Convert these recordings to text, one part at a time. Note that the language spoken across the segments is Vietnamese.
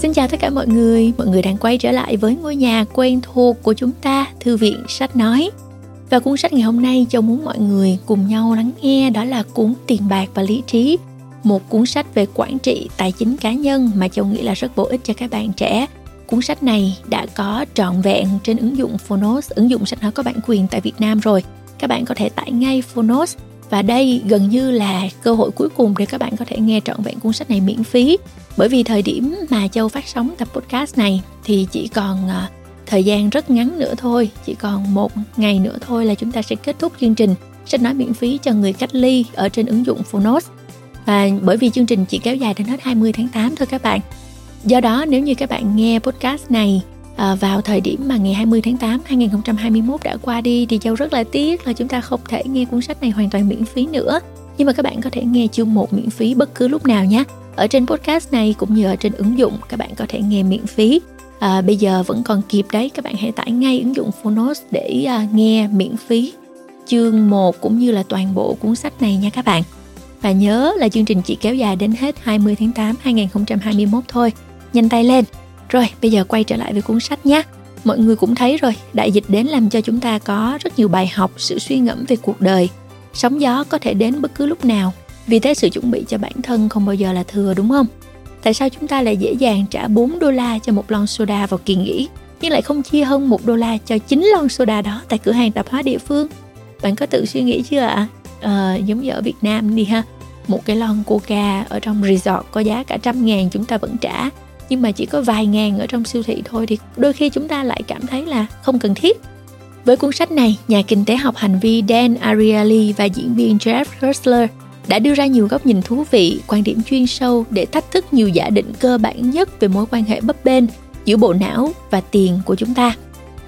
Xin chào tất cả mọi người, mọi người đang quay trở lại với ngôi nhà quen thuộc của chúng ta, Thư viện Sách Nói. Và cuốn sách ngày hôm nay Châu muốn mọi người cùng nhau lắng nghe đó là cuốn Tiền bạc và lý trí, một cuốn sách về quản trị tài chính cá nhân mà Châu nghĩ là rất bổ ích cho các bạn trẻ. Cuốn sách này đã có trọn vẹn trên ứng dụng Phonos, ứng dụng sách nói có bản quyền tại Việt Nam rồi. Các bạn có thể tải ngay Phonos và đây gần như là cơ hội cuối cùng để các bạn có thể nghe trọn vẹn cuốn sách này miễn phí bởi vì thời điểm mà châu phát sóng tập podcast này thì chỉ còn uh, thời gian rất ngắn nữa thôi chỉ còn một ngày nữa thôi là chúng ta sẽ kết thúc chương trình sách nói miễn phí cho người cách ly ở trên ứng dụng Phonos và bởi vì chương trình chỉ kéo dài đến hết 20 tháng 8 thôi các bạn do đó nếu như các bạn nghe podcast này à, vào thời điểm mà ngày 20 tháng 8 2021 đã qua đi thì Châu rất là tiếc là chúng ta không thể nghe cuốn sách này hoàn toàn miễn phí nữa. Nhưng mà các bạn có thể nghe chương 1 miễn phí bất cứ lúc nào nhé. Ở trên podcast này cũng như ở trên ứng dụng các bạn có thể nghe miễn phí. À, bây giờ vẫn còn kịp đấy, các bạn hãy tải ngay ứng dụng Phonos để à, nghe miễn phí chương 1 cũng như là toàn bộ cuốn sách này nha các bạn. Và nhớ là chương trình chỉ kéo dài đến hết 20 tháng 8 2021 thôi. Nhanh tay lên, rồi, bây giờ quay trở lại với cuốn sách nhé. Mọi người cũng thấy rồi, đại dịch đến làm cho chúng ta có rất nhiều bài học, sự suy ngẫm về cuộc đời. Sóng gió có thể đến bất cứ lúc nào, vì thế sự chuẩn bị cho bản thân không bao giờ là thừa đúng không? Tại sao chúng ta lại dễ dàng trả 4 đô la cho một lon soda vào kỳ nghỉ, nhưng lại không chia hơn 1 đô la cho 9 lon soda đó tại cửa hàng tạp hóa địa phương? Bạn có tự suy nghĩ chưa ạ? À? À, giống như ở Việt Nam đi ha, một cái lon coca ở trong resort có giá cả trăm ngàn chúng ta vẫn trả nhưng mà chỉ có vài ngàn ở trong siêu thị thôi thì đôi khi chúng ta lại cảm thấy là không cần thiết với cuốn sách này, nhà kinh tế học hành vi Dan Ariely và diễn viên Jeff Hursler đã đưa ra nhiều góc nhìn thú vị, quan điểm chuyên sâu để thách thức nhiều giả định cơ bản nhất về mối quan hệ bấp bênh giữa bộ não và tiền của chúng ta.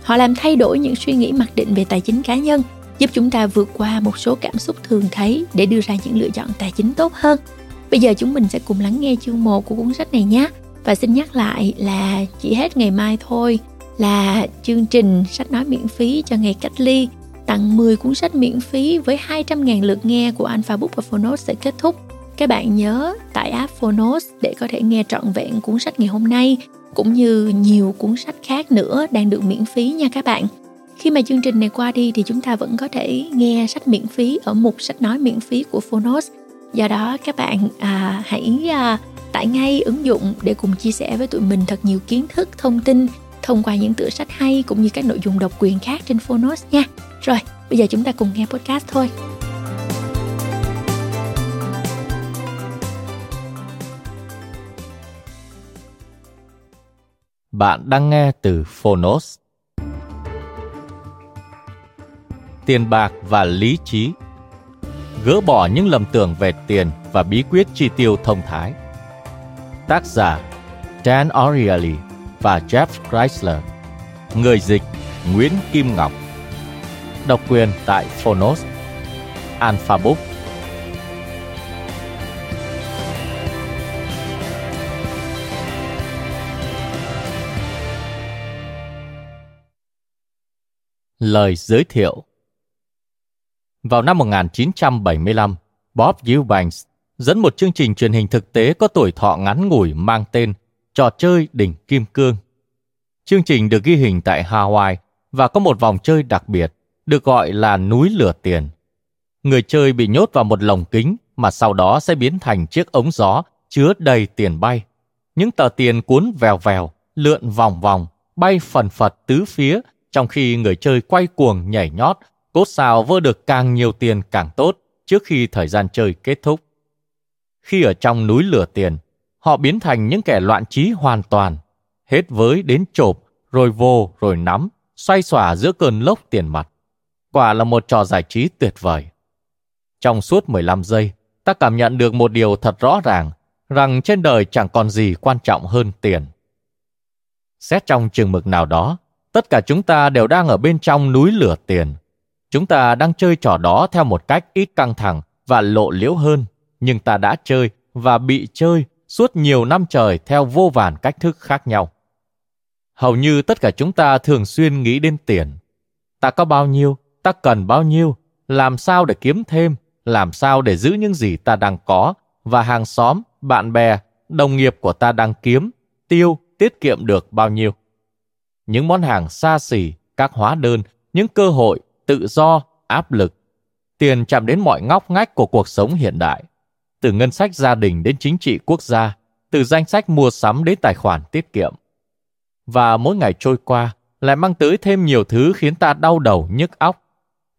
Họ làm thay đổi những suy nghĩ mặc định về tài chính cá nhân, giúp chúng ta vượt qua một số cảm xúc thường thấy để đưa ra những lựa chọn tài chính tốt hơn. Bây giờ chúng mình sẽ cùng lắng nghe chương 1 của cuốn sách này nhé. Và xin nhắc lại là chỉ hết ngày mai thôi là chương trình sách nói miễn phí cho ngày cách ly tặng 10 cuốn sách miễn phí với 200.000 lượt nghe của Alpha Book và Phonos sẽ kết thúc. Các bạn nhớ tải app Phonos để có thể nghe trọn vẹn cuốn sách ngày hôm nay cũng như nhiều cuốn sách khác nữa đang được miễn phí nha các bạn. Khi mà chương trình này qua đi thì chúng ta vẫn có thể nghe sách miễn phí ở mục sách nói miễn phí của Phonos. Do đó các bạn à, hãy à, tải ngay ứng dụng để cùng chia sẻ với tụi mình thật nhiều kiến thức, thông tin thông qua những tựa sách hay cũng như các nội dung độc quyền khác trên Phonos nha. Rồi, bây giờ chúng ta cùng nghe podcast thôi. Bạn đang nghe từ Phonos. Tiền bạc và lý trí Gỡ bỏ những lầm tưởng về tiền và bí quyết chi tiêu thông thái Tác giả Dan Ariely và Jeff Chrysler. Người dịch Nguyễn Kim Ngọc. Độc quyền tại Phonos. Alpha Book. Lời giới thiệu. Vào năm 1975, Bob Eubanks dẫn một chương trình truyền hình thực tế có tuổi thọ ngắn ngủi mang tên Trò chơi đỉnh kim cương. Chương trình được ghi hình tại Hawaii và có một vòng chơi đặc biệt được gọi là núi lửa tiền. Người chơi bị nhốt vào một lồng kính mà sau đó sẽ biến thành chiếc ống gió chứa đầy tiền bay. Những tờ tiền cuốn vèo vèo, lượn vòng vòng, bay phần phật tứ phía trong khi người chơi quay cuồng nhảy nhót, cốt sao vơ được càng nhiều tiền càng tốt trước khi thời gian chơi kết thúc. Khi ở trong núi lửa tiền, họ biến thành những kẻ loạn trí hoàn toàn, hết với đến chộp, rồi vô, rồi nắm, xoay xòa giữa cơn lốc tiền mặt. Quả là một trò giải trí tuyệt vời. Trong suốt 15 giây, ta cảm nhận được một điều thật rõ ràng, rằng trên đời chẳng còn gì quan trọng hơn tiền. Xét trong trường mực nào đó, tất cả chúng ta đều đang ở bên trong núi lửa tiền. Chúng ta đang chơi trò đó theo một cách ít căng thẳng và lộ liễu hơn nhưng ta đã chơi và bị chơi suốt nhiều năm trời theo vô vàn cách thức khác nhau. Hầu như tất cả chúng ta thường xuyên nghĩ đến tiền. Ta có bao nhiêu, ta cần bao nhiêu, làm sao để kiếm thêm, làm sao để giữ những gì ta đang có và hàng xóm, bạn bè, đồng nghiệp của ta đang kiếm, tiêu tiết kiệm được bao nhiêu. Những món hàng xa xỉ, các hóa đơn, những cơ hội, tự do, áp lực. Tiền chạm đến mọi ngóc ngách của cuộc sống hiện đại. Từ ngân sách gia đình đến chính trị quốc gia, từ danh sách mua sắm đến tài khoản tiết kiệm. Và mỗi ngày trôi qua lại mang tới thêm nhiều thứ khiến ta đau đầu nhức óc.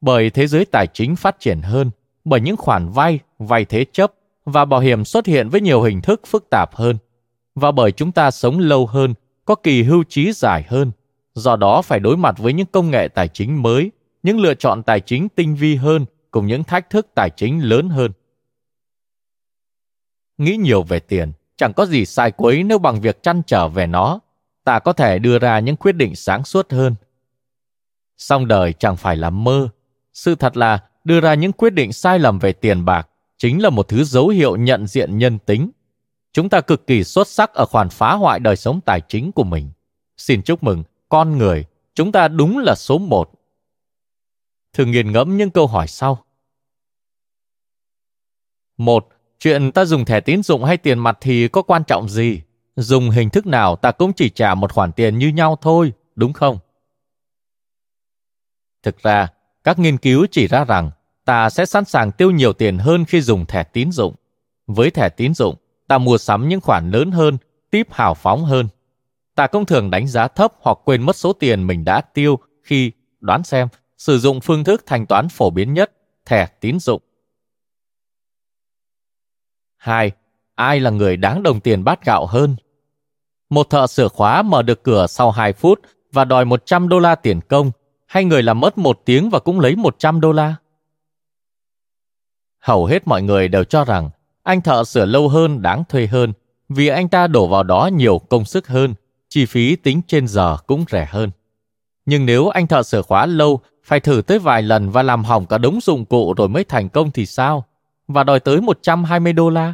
Bởi thế giới tài chính phát triển hơn, bởi những khoản vay, vay thế chấp và bảo hiểm xuất hiện với nhiều hình thức phức tạp hơn. Và bởi chúng ta sống lâu hơn, có kỳ hưu trí dài hơn, do đó phải đối mặt với những công nghệ tài chính mới, những lựa chọn tài chính tinh vi hơn cùng những thách thức tài chính lớn hơn. Nghĩ nhiều về tiền, chẳng có gì sai quấy nếu bằng việc chăn trở về nó, ta có thể đưa ra những quyết định sáng suốt hơn. Song đời chẳng phải là mơ. Sự thật là đưa ra những quyết định sai lầm về tiền bạc chính là một thứ dấu hiệu nhận diện nhân tính. Chúng ta cực kỳ xuất sắc ở khoản phá hoại đời sống tài chính của mình. Xin chúc mừng, con người, chúng ta đúng là số một. Thử nghiền ngẫm những câu hỏi sau. Một, chuyện ta dùng thẻ tín dụng hay tiền mặt thì có quan trọng gì? Dùng hình thức nào ta cũng chỉ trả một khoản tiền như nhau thôi, đúng không? Thực ra, các nghiên cứu chỉ ra rằng ta sẽ sẵn sàng tiêu nhiều tiền hơn khi dùng thẻ tín dụng. Với thẻ tín dụng, ta mua sắm những khoản lớn hơn, tiếp hào phóng hơn. Ta cũng thường đánh giá thấp hoặc quên mất số tiền mình đã tiêu khi, đoán xem, sử dụng phương thức thanh toán phổ biến nhất, thẻ tín dụng. 2. Ai là người đáng đồng tiền bát gạo hơn? Một thợ sửa khóa mở được cửa sau 2 phút và đòi 100 đô la tiền công, hay người làm mất một tiếng và cũng lấy 100 đô la? Hầu hết mọi người đều cho rằng anh thợ sửa lâu hơn đáng thuê hơn vì anh ta đổ vào đó nhiều công sức hơn, chi phí tính trên giờ cũng rẻ hơn. Nhưng nếu anh thợ sửa khóa lâu, phải thử tới vài lần và làm hỏng cả đống dụng cụ rồi mới thành công thì sao? Và đòi tới 120 đô la?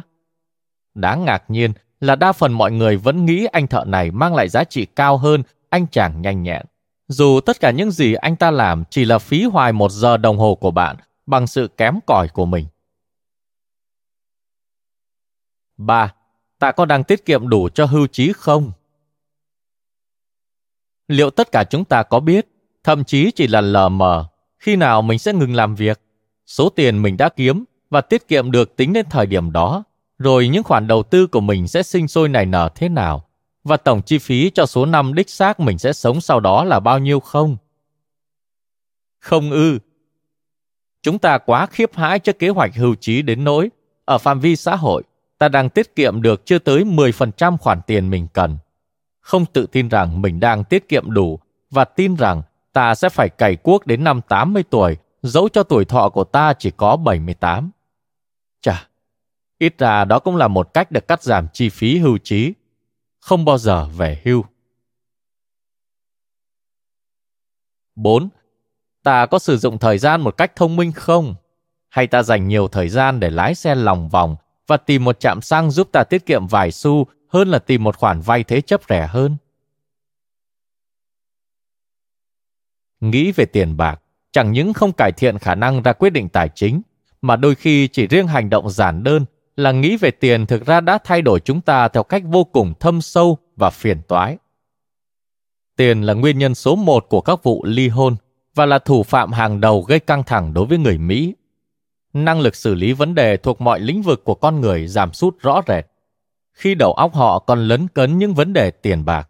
Đáng ngạc nhiên là đa phần mọi người vẫn nghĩ anh thợ này mang lại giá trị cao hơn anh chàng nhanh nhẹn. Dù tất cả những gì anh ta làm chỉ là phí hoài một giờ đồng hồ của bạn bằng sự kém cỏi của mình. 3. Ta có đang tiết kiệm đủ cho hưu trí không? Liệu tất cả chúng ta có biết, thậm chí chỉ là lờ mờ, khi nào mình sẽ ngừng làm việc, số tiền mình đã kiếm và tiết kiệm được tính đến thời điểm đó, rồi những khoản đầu tư của mình sẽ sinh sôi nảy nở thế nào, và tổng chi phí cho số năm đích xác mình sẽ sống sau đó là bao nhiêu không? Không ư. Chúng ta quá khiếp hãi cho kế hoạch hưu trí đến nỗi, ở phạm vi xã hội, ta đang tiết kiệm được chưa tới 10% khoản tiền mình cần. Không tự tin rằng mình đang tiết kiệm đủ và tin rằng ta sẽ phải cày cuốc đến năm 80 tuổi, dẫu cho tuổi thọ của ta chỉ có 78. Chà, ít ra đó cũng là một cách để cắt giảm chi phí hưu trí. Không bao giờ về hưu. 4. Ta có sử dụng thời gian một cách thông minh không? Hay ta dành nhiều thời gian để lái xe lòng vòng và tìm một trạm xăng giúp ta tiết kiệm vài xu hơn là tìm một khoản vay thế chấp rẻ hơn. Nghĩ về tiền bạc, chẳng những không cải thiện khả năng ra quyết định tài chính, mà đôi khi chỉ riêng hành động giản đơn là nghĩ về tiền thực ra đã thay đổi chúng ta theo cách vô cùng thâm sâu và phiền toái. Tiền là nguyên nhân số một của các vụ ly hôn và là thủ phạm hàng đầu gây căng thẳng đối với người Mỹ. Năng lực xử lý vấn đề thuộc mọi lĩnh vực của con người giảm sút rõ rệt. Khi đầu óc họ còn lấn cấn những vấn đề tiền bạc.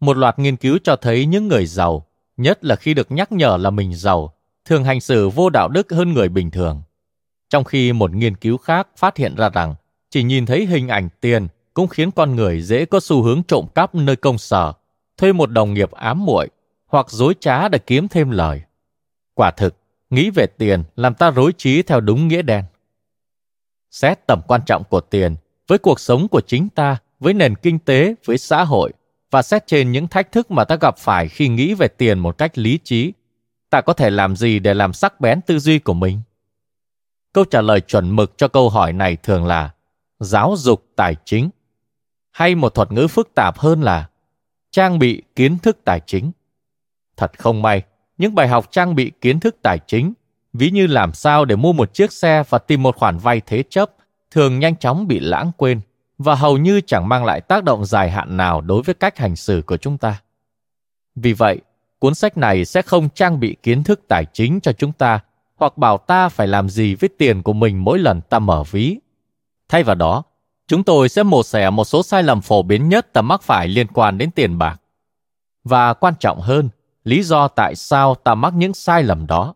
Một loạt nghiên cứu cho thấy những người giàu, nhất là khi được nhắc nhở là mình giàu, thường hành xử vô đạo đức hơn người bình thường trong khi một nghiên cứu khác phát hiện ra rằng chỉ nhìn thấy hình ảnh tiền cũng khiến con người dễ có xu hướng trộm cắp nơi công sở thuê một đồng nghiệp ám muội hoặc dối trá để kiếm thêm lời quả thực nghĩ về tiền làm ta rối trí theo đúng nghĩa đen. Xét tầm quan trọng của tiền với cuộc sống của chính ta, với nền kinh tế, với xã hội và xét trên những thách thức mà ta gặp phải khi nghĩ về tiền một cách lý trí, ta có thể làm gì để làm sắc bén tư duy của mình? Câu trả lời chuẩn mực cho câu hỏi này thường là giáo dục tài chính hay một thuật ngữ phức tạp hơn là trang bị kiến thức tài chính. Thật không may, những bài học trang bị kiến thức tài chính, ví như làm sao để mua một chiếc xe và tìm một khoản vay thế chấp, thường nhanh chóng bị lãng quên và hầu như chẳng mang lại tác động dài hạn nào đối với cách hành xử của chúng ta. Vì vậy, cuốn sách này sẽ không trang bị kiến thức tài chính cho chúng ta hoặc bảo ta phải làm gì với tiền của mình mỗi lần ta mở ví. Thay vào đó, chúng tôi sẽ mổ xẻ một số sai lầm phổ biến nhất ta mắc phải liên quan đến tiền bạc. Và quan trọng hơn, lý do tại sao ta mắc những sai lầm đó.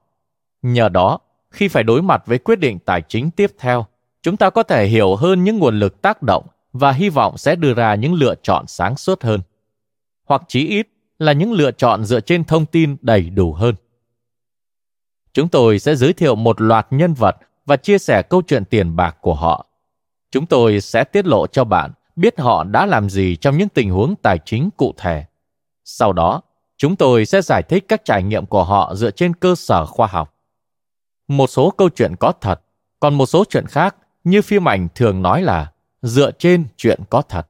Nhờ đó, khi phải đối mặt với quyết định tài chính tiếp theo, chúng ta có thể hiểu hơn những nguồn lực tác động và hy vọng sẽ đưa ra những lựa chọn sáng suốt hơn. Hoặc chí ít là những lựa chọn dựa trên thông tin đầy đủ hơn. Chúng tôi sẽ giới thiệu một loạt nhân vật và chia sẻ câu chuyện tiền bạc của họ. Chúng tôi sẽ tiết lộ cho bạn biết họ đã làm gì trong những tình huống tài chính cụ thể. Sau đó, chúng tôi sẽ giải thích các trải nghiệm của họ dựa trên cơ sở khoa học. Một số câu chuyện có thật, còn một số chuyện khác như phim ảnh thường nói là dựa trên chuyện có thật.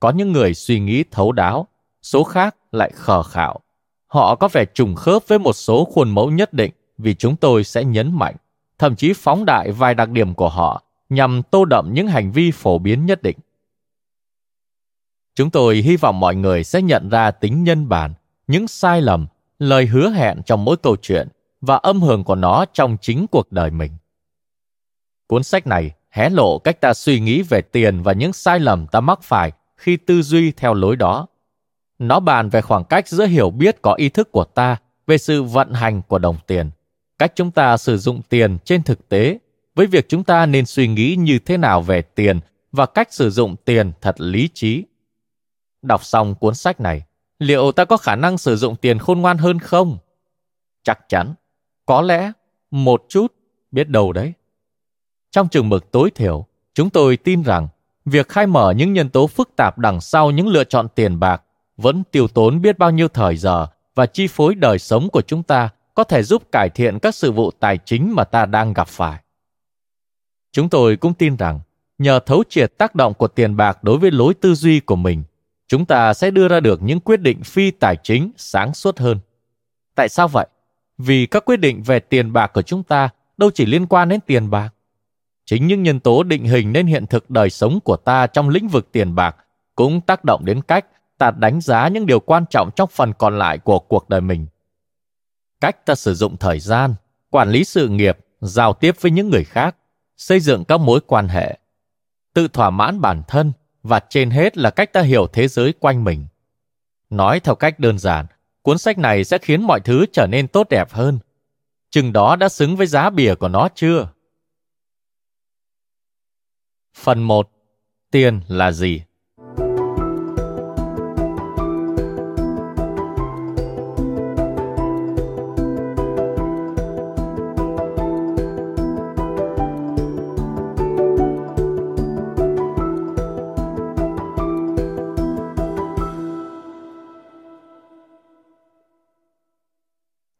Có những người suy nghĩ thấu đáo, số khác lại khờ khạo. Họ có vẻ trùng khớp với một số khuôn mẫu nhất định vì chúng tôi sẽ nhấn mạnh, thậm chí phóng đại vài đặc điểm của họ nhằm tô đậm những hành vi phổ biến nhất định. Chúng tôi hy vọng mọi người sẽ nhận ra tính nhân bản, những sai lầm, lời hứa hẹn trong mỗi câu chuyện và âm hưởng của nó trong chính cuộc đời mình. Cuốn sách này hé lộ cách ta suy nghĩ về tiền và những sai lầm ta mắc phải khi tư duy theo lối đó. Nó bàn về khoảng cách giữa hiểu biết có ý thức của ta về sự vận hành của đồng tiền, cách chúng ta sử dụng tiền trên thực tế, với việc chúng ta nên suy nghĩ như thế nào về tiền và cách sử dụng tiền thật lý trí. Đọc xong cuốn sách này, liệu ta có khả năng sử dụng tiền khôn ngoan hơn không? Chắc chắn, có lẽ, một chút, biết đâu đấy. Trong trường mực tối thiểu, chúng tôi tin rằng việc khai mở những nhân tố phức tạp đằng sau những lựa chọn tiền bạc vẫn tiêu tốn biết bao nhiêu thời giờ và chi phối đời sống của chúng ta có thể giúp cải thiện các sự vụ tài chính mà ta đang gặp phải. Chúng tôi cũng tin rằng nhờ thấu triệt tác động của tiền bạc đối với lối tư duy của mình, chúng ta sẽ đưa ra được những quyết định phi tài chính sáng suốt hơn. Tại sao vậy? Vì các quyết định về tiền bạc của chúng ta đâu chỉ liên quan đến tiền bạc. Chính những nhân tố định hình nên hiện thực đời sống của ta trong lĩnh vực tiền bạc cũng tác động đến cách ta đánh giá những điều quan trọng trong phần còn lại của cuộc đời mình. Cách ta sử dụng thời gian, quản lý sự nghiệp, giao tiếp với những người khác, xây dựng các mối quan hệ, tự thỏa mãn bản thân và trên hết là cách ta hiểu thế giới quanh mình. Nói theo cách đơn giản, cuốn sách này sẽ khiến mọi thứ trở nên tốt đẹp hơn. Chừng đó đã xứng với giá bìa của nó chưa? Phần 1. Tiền là gì?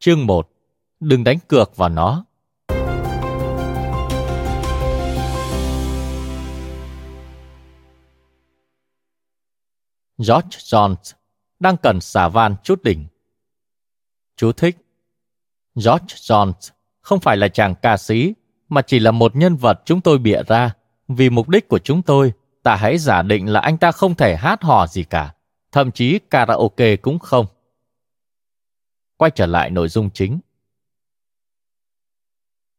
Chương 1. Đừng đánh cược vào nó. George Jones đang cần xả van chút đỉnh. Chú thích George Jones không phải là chàng ca sĩ, mà chỉ là một nhân vật chúng tôi bịa ra. Vì mục đích của chúng tôi, ta hãy giả định là anh ta không thể hát hò gì cả, thậm chí karaoke cũng không. Quay trở lại nội dung chính.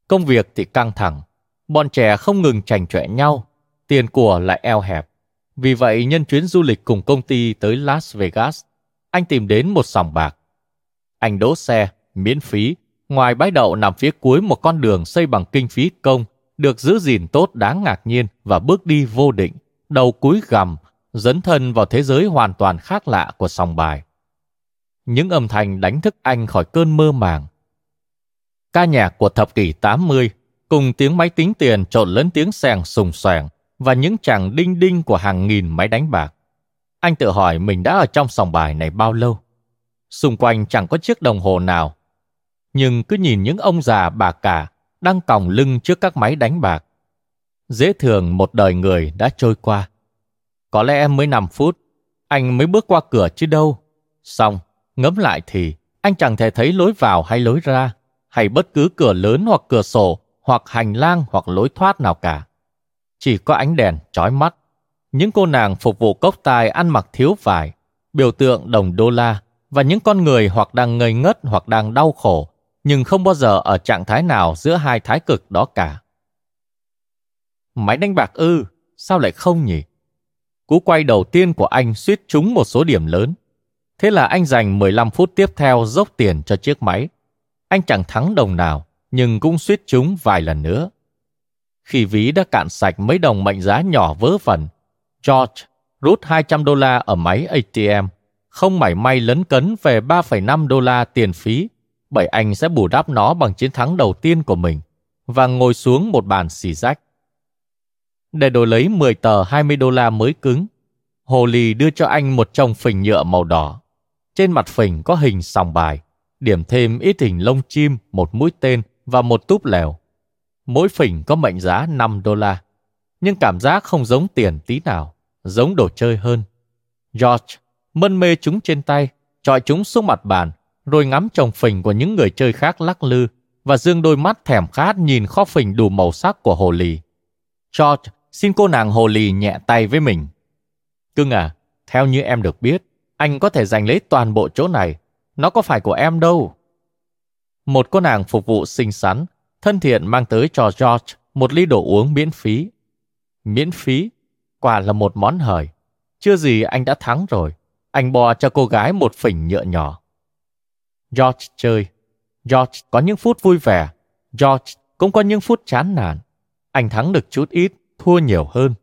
Công việc thì căng thẳng, bọn trẻ không ngừng chành chọe nhau, tiền của lại eo hẹp. Vì vậy, nhân chuyến du lịch cùng công ty tới Las Vegas, anh tìm đến một sòng bạc. Anh đỗ xe, miễn phí, ngoài bãi đậu nằm phía cuối một con đường xây bằng kinh phí công, được giữ gìn tốt đáng ngạc nhiên và bước đi vô định, đầu cúi gầm, dấn thân vào thế giới hoàn toàn khác lạ của sòng bài. Những âm thanh đánh thức anh khỏi cơn mơ màng. Ca nhạc của thập kỷ 80 cùng tiếng máy tính tiền trộn lẫn tiếng sèn sùng soàng và những chàng đinh đinh của hàng nghìn máy đánh bạc. Anh tự hỏi mình đã ở trong sòng bài này bao lâu. Xung quanh chẳng có chiếc đồng hồ nào. Nhưng cứ nhìn những ông già bà cả đang còng lưng trước các máy đánh bạc. Dễ thường một đời người đã trôi qua. Có lẽ mới 5 phút, anh mới bước qua cửa chứ đâu. Xong, ngẫm lại thì anh chẳng thể thấy lối vào hay lối ra, hay bất cứ cửa lớn hoặc cửa sổ, hoặc hành lang hoặc lối thoát nào cả chỉ có ánh đèn chói mắt, những cô nàng phục vụ cốc tài ăn mặc thiếu vải, biểu tượng đồng đô la và những con người hoặc đang ngây ngất hoặc đang đau khổ, nhưng không bao giờ ở trạng thái nào giữa hai thái cực đó cả. Máy đánh bạc ư, sao lại không nhỉ? Cú quay đầu tiên của anh suýt trúng một số điểm lớn. Thế là anh dành 15 phút tiếp theo dốc tiền cho chiếc máy. Anh chẳng thắng đồng nào, nhưng cũng suýt chúng vài lần nữa. Khi ví đã cạn sạch mấy đồng mệnh giá nhỏ vớ vẩn, George rút 200 đô la ở máy ATM, không mảy may lấn cấn về 3,5 đô la tiền phí, bởi anh sẽ bù đắp nó bằng chiến thắng đầu tiên của mình, và ngồi xuống một bàn xì rách. Để đổi lấy 10 tờ 20 đô la mới cứng, Hồ Lì đưa cho anh một chồng phình nhựa màu đỏ. Trên mặt phình có hình sòng bài, điểm thêm ít hình lông chim, một mũi tên và một túp lèo. Mỗi phình có mệnh giá 5 đô la, nhưng cảm giác không giống tiền tí nào, giống đồ chơi hơn. George mân mê chúng trên tay, trọi chúng xuống mặt bàn, rồi ngắm chồng phình của những người chơi khác lắc lư và dương đôi mắt thèm khát nhìn kho phình đủ màu sắc của hồ lì. George xin cô nàng hồ lì nhẹ tay với mình. Cưng à, theo như em được biết, anh có thể giành lấy toàn bộ chỗ này. Nó có phải của em đâu. Một cô nàng phục vụ xinh xắn, thân thiện mang tới cho George một ly đồ uống miễn phí. Miễn phí? Quả là một món hời. Chưa gì anh đã thắng rồi. Anh bò cho cô gái một phỉnh nhựa nhỏ. George chơi. George có những phút vui vẻ. George cũng có những phút chán nản. Anh thắng được chút ít, thua nhiều hơn.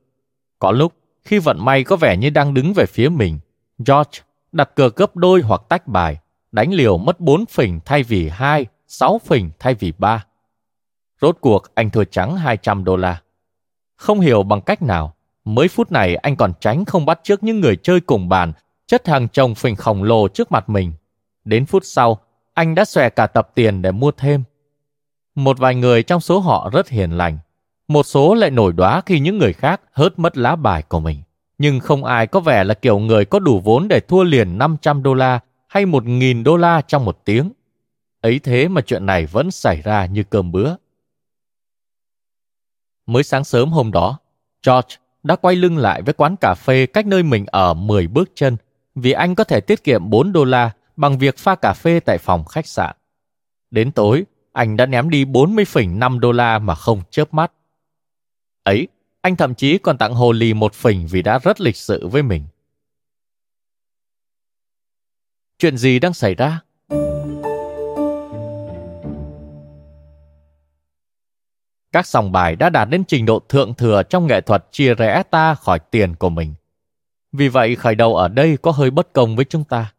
Có lúc, khi vận may có vẻ như đang đứng về phía mình, George đặt cược gấp đôi hoặc tách bài, đánh liều mất 4 phỉnh thay vì 2, 6 phỉnh thay vì 3. Rốt cuộc anh thua trắng 200 đô la. Không hiểu bằng cách nào, mới phút này anh còn tránh không bắt trước những người chơi cùng bàn chất hàng chồng phình khổng lồ trước mặt mình. Đến phút sau, anh đã xòe cả tập tiền để mua thêm. Một vài người trong số họ rất hiền lành. Một số lại nổi đoá khi những người khác hớt mất lá bài của mình. Nhưng không ai có vẻ là kiểu người có đủ vốn để thua liền 500 đô la hay 1.000 đô la trong một tiếng. Ấy thế mà chuyện này vẫn xảy ra như cơm bữa. Mới sáng sớm hôm đó, George đã quay lưng lại với quán cà phê cách nơi mình ở 10 bước chân vì anh có thể tiết kiệm 4 đô la bằng việc pha cà phê tại phòng khách sạn. Đến tối, anh đã ném đi 40,5 đô la mà không chớp mắt. Ấy, anh thậm chí còn tặng Hồ Lì một phỉnh vì đã rất lịch sự với mình. Chuyện gì đang xảy ra? Các sòng bài đã đạt đến trình độ thượng thừa trong nghệ thuật chia rẽ ta khỏi tiền của mình. Vì vậy khởi đầu ở đây có hơi bất công với chúng ta.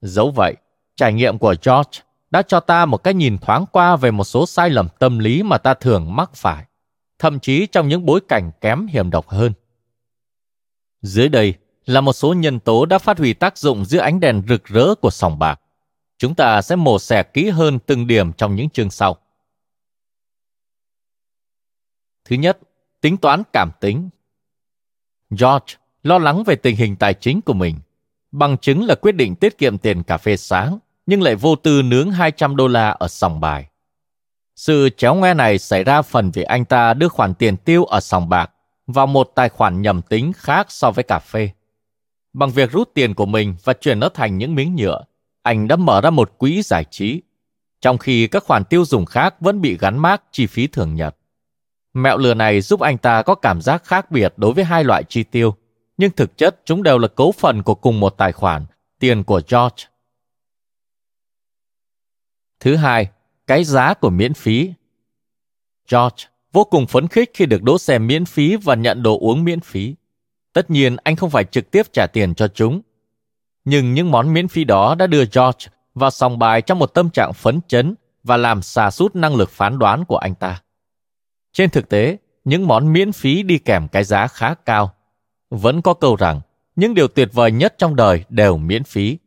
Dẫu vậy, trải nghiệm của George đã cho ta một cái nhìn thoáng qua về một số sai lầm tâm lý mà ta thường mắc phải, thậm chí trong những bối cảnh kém hiểm độc hơn. Dưới đây là một số nhân tố đã phát huy tác dụng giữa ánh đèn rực rỡ của sòng bạc. Chúng ta sẽ mổ xẻ kỹ hơn từng điểm trong những chương sau. Thứ nhất, tính toán cảm tính. George lo lắng về tình hình tài chính của mình. Bằng chứng là quyết định tiết kiệm tiền cà phê sáng, nhưng lại vô tư nướng 200 đô la ở sòng bài. Sự chéo ngoe này xảy ra phần vì anh ta đưa khoản tiền tiêu ở sòng bạc vào một tài khoản nhầm tính khác so với cà phê. Bằng việc rút tiền của mình và chuyển nó thành những miếng nhựa, anh đã mở ra một quỹ giải trí, trong khi các khoản tiêu dùng khác vẫn bị gắn mác chi phí thường nhật. Mẹo lừa này giúp anh ta có cảm giác khác biệt đối với hai loại chi tiêu, nhưng thực chất chúng đều là cấu phần của cùng một tài khoản, tiền của George. Thứ hai, cái giá của miễn phí. George vô cùng phấn khích khi được đỗ xe miễn phí và nhận đồ uống miễn phí. Tất nhiên anh không phải trực tiếp trả tiền cho chúng. Nhưng những món miễn phí đó đã đưa George vào sòng bài trong một tâm trạng phấn chấn và làm xà sút năng lực phán đoán của anh ta. Trên thực tế, những món miễn phí đi kèm cái giá khá cao. Vẫn có câu rằng, những điều tuyệt vời nhất trong đời đều miễn phí.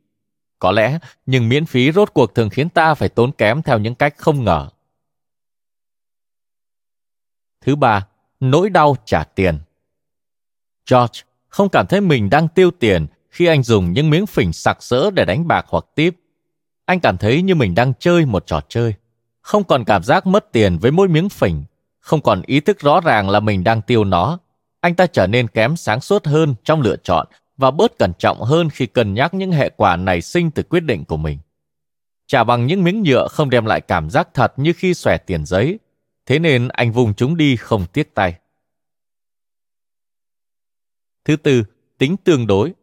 Có lẽ, nhưng miễn phí rốt cuộc thường khiến ta phải tốn kém theo những cách không ngờ. Thứ ba, nỗi đau trả tiền. George không cảm thấy mình đang tiêu tiền khi anh dùng những miếng phỉnh sặc sỡ để đánh bạc hoặc tiếp. Anh cảm thấy như mình đang chơi một trò chơi, không còn cảm giác mất tiền với mỗi miếng phỉnh không còn ý thức rõ ràng là mình đang tiêu nó. anh ta trở nên kém sáng suốt hơn trong lựa chọn và bớt cẩn trọng hơn khi cân nhắc những hệ quả nảy sinh từ quyết định của mình. Chả bằng những miếng nhựa không đem lại cảm giác thật như khi xòe tiền giấy, thế nên anh vùng chúng đi không tiếc tay. Thứ tư, tính tương đối.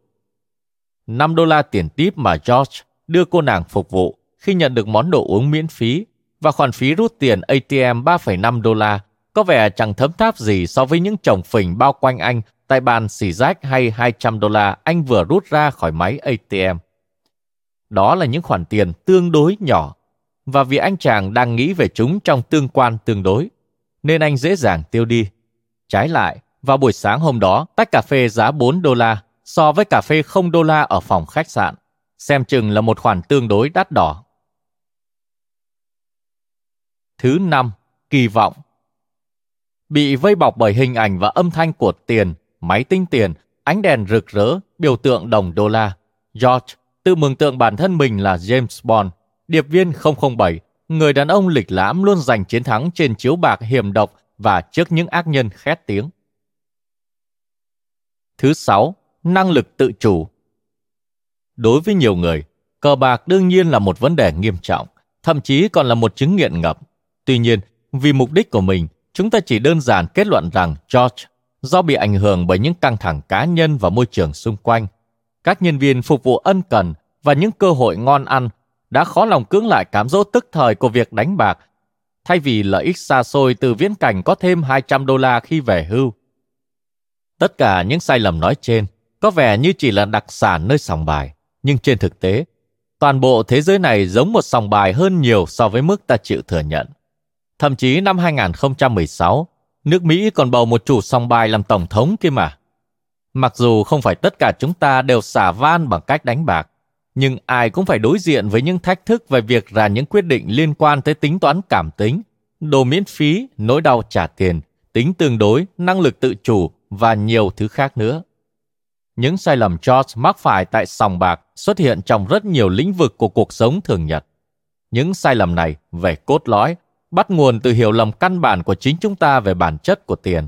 5 đô la tiền tip mà George đưa cô nàng phục vụ khi nhận được món đồ uống miễn phí và khoản phí rút tiền ATM 3,5 đô la có vẻ chẳng thấm tháp gì so với những chồng phình bao quanh anh tại bàn xì rách hay 200 đô la anh vừa rút ra khỏi máy ATM. Đó là những khoản tiền tương đối nhỏ và vì anh chàng đang nghĩ về chúng trong tương quan tương đối, nên anh dễ dàng tiêu đi. Trái lại, vào buổi sáng hôm đó, tách cà phê giá 4 đô la so với cà phê 0 đô la ở phòng khách sạn, xem chừng là một khoản tương đối đắt đỏ. Thứ năm, kỳ vọng. Bị vây bọc bởi hình ảnh và âm thanh của tiền, máy tính tiền, ánh đèn rực rỡ, biểu tượng đồng đô la. George tự mường tượng bản thân mình là James Bond, điệp viên 007, người đàn ông lịch lãm luôn giành chiến thắng trên chiếu bạc hiểm độc và trước những ác nhân khét tiếng. Thứ sáu, năng lực tự chủ. Đối với nhiều người, cờ bạc đương nhiên là một vấn đề nghiêm trọng, thậm chí còn là một chứng nghiện ngập. Tuy nhiên, vì mục đích của mình, chúng ta chỉ đơn giản kết luận rằng George, do bị ảnh hưởng bởi những căng thẳng cá nhân và môi trường xung quanh, các nhân viên phục vụ ân cần và những cơ hội ngon ăn đã khó lòng cưỡng lại cám dỗ tức thời của việc đánh bạc, thay vì lợi ích xa xôi từ viễn cảnh có thêm 200 đô la khi về hưu. Tất cả những sai lầm nói trên có vẻ như chỉ là đặc sản nơi sòng bài, nhưng trên thực tế, toàn bộ thế giới này giống một sòng bài hơn nhiều so với mức ta chịu thừa nhận. Thậm chí năm 2016, nước Mỹ còn bầu một chủ song bài làm tổng thống kia mà. Mặc dù không phải tất cả chúng ta đều xả van bằng cách đánh bạc, nhưng ai cũng phải đối diện với những thách thức về việc ra những quyết định liên quan tới tính toán cảm tính, đồ miễn phí, nỗi đau trả tiền, tính tương đối, năng lực tự chủ và nhiều thứ khác nữa. Những sai lầm George mắc phải tại sòng bạc xuất hiện trong rất nhiều lĩnh vực của cuộc sống thường nhật. Những sai lầm này về cốt lõi bắt nguồn từ hiểu lầm căn bản của chính chúng ta về bản chất của tiền.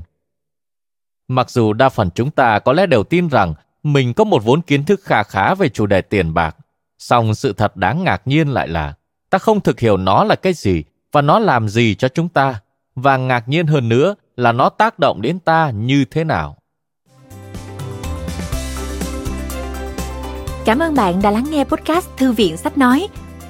Mặc dù đa phần chúng ta có lẽ đều tin rằng mình có một vốn kiến thức khá khá về chủ đề tiền bạc, song sự thật đáng ngạc nhiên lại là ta không thực hiểu nó là cái gì và nó làm gì cho chúng ta, và ngạc nhiên hơn nữa là nó tác động đến ta như thế nào. Cảm ơn bạn đã lắng nghe podcast Thư viện Sách Nói.